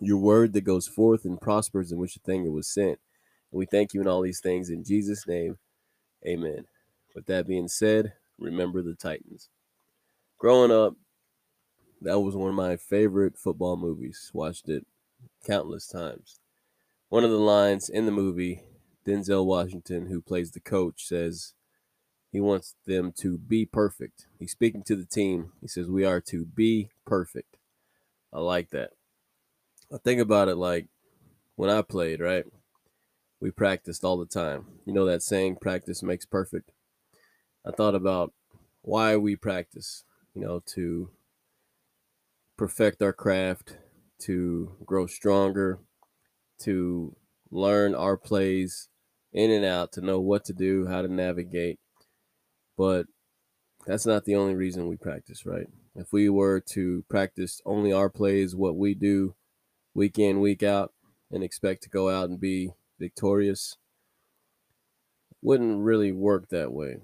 your word that goes forth and prospers in which the thing it was sent. And we thank you in all these things in Jesus' name. Amen. With that being said, remember the Titans. Growing up, that was one of my favorite football movies. Watched it countless times. One of the lines in the movie, Denzel Washington, who plays the coach, says he wants them to be perfect. He's speaking to the team. He says, We are to be perfect. I like that. I think about it like when I played, right? We practiced all the time. You know that saying, practice makes perfect? I thought about why we practice, you know, to perfect our craft, to grow stronger, to learn our plays in and out, to know what to do, how to navigate. But that's not the only reason we practice, right? If we were to practice only our plays, what we do, week in, week out, and expect to go out and be victorious wouldn't really work that way.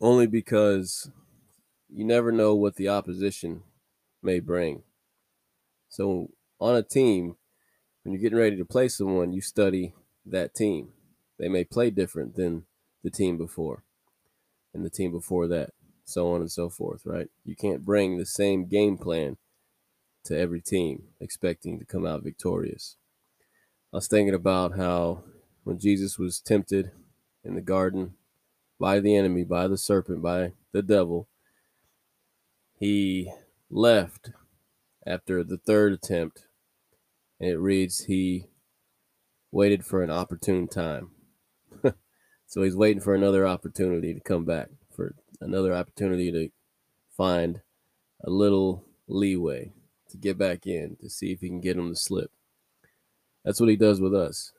Only because you never know what the opposition may bring. So, on a team, when you're getting ready to play someone, you study that team. They may play different than the team before and the team before that, so on and so forth, right? You can't bring the same game plan to every team, expecting to come out victorious. I was thinking about how when Jesus was tempted in the garden by the enemy, by the serpent, by the devil, he left after the third attempt, and it reads he waited for an opportune time. so he's waiting for another opportunity to come back, for another opportunity to find a little leeway, to get back in to see if he can get him to slip. That's what he does with us.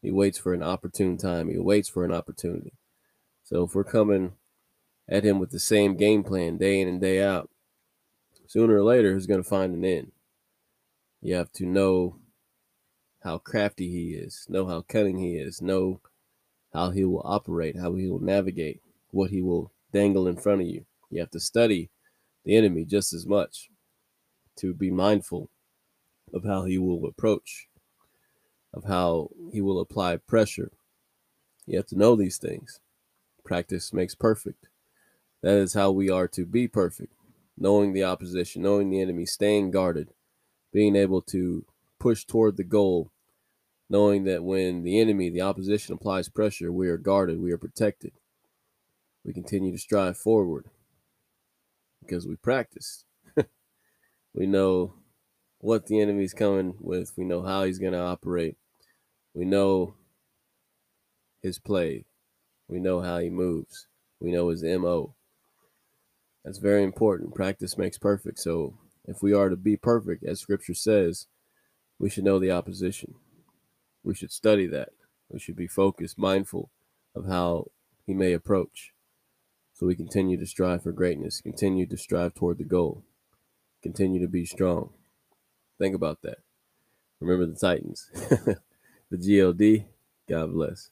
He waits for an opportune time. He waits for an opportunity. So if we're coming at him with the same game plan day in and day out, sooner or later he's going to find an end. You have to know how crafty he is, know how cunning he is, know how he will operate, how he will navigate, what he will dangle in front of you. You have to study the enemy just as much to be mindful of how he will approach, of how he will apply pressure. You have to know these things. Practice makes perfect. That is how we are to be perfect. Knowing the opposition, knowing the enemy, staying guarded, being able to push toward the goal, knowing that when the enemy, the opposition applies pressure, we are guarded, we are protected. We continue to strive forward because we practice. We know what the enemy's coming with. We know how he's going to operate. We know his play. We know how he moves. We know his MO. That's very important. Practice makes perfect. So if we are to be perfect, as scripture says, we should know the opposition. We should study that. We should be focused, mindful of how he may approach. So we continue to strive for greatness, continue to strive toward the goal. Continue to be strong. Think about that. Remember the Titans. the GLD, God bless.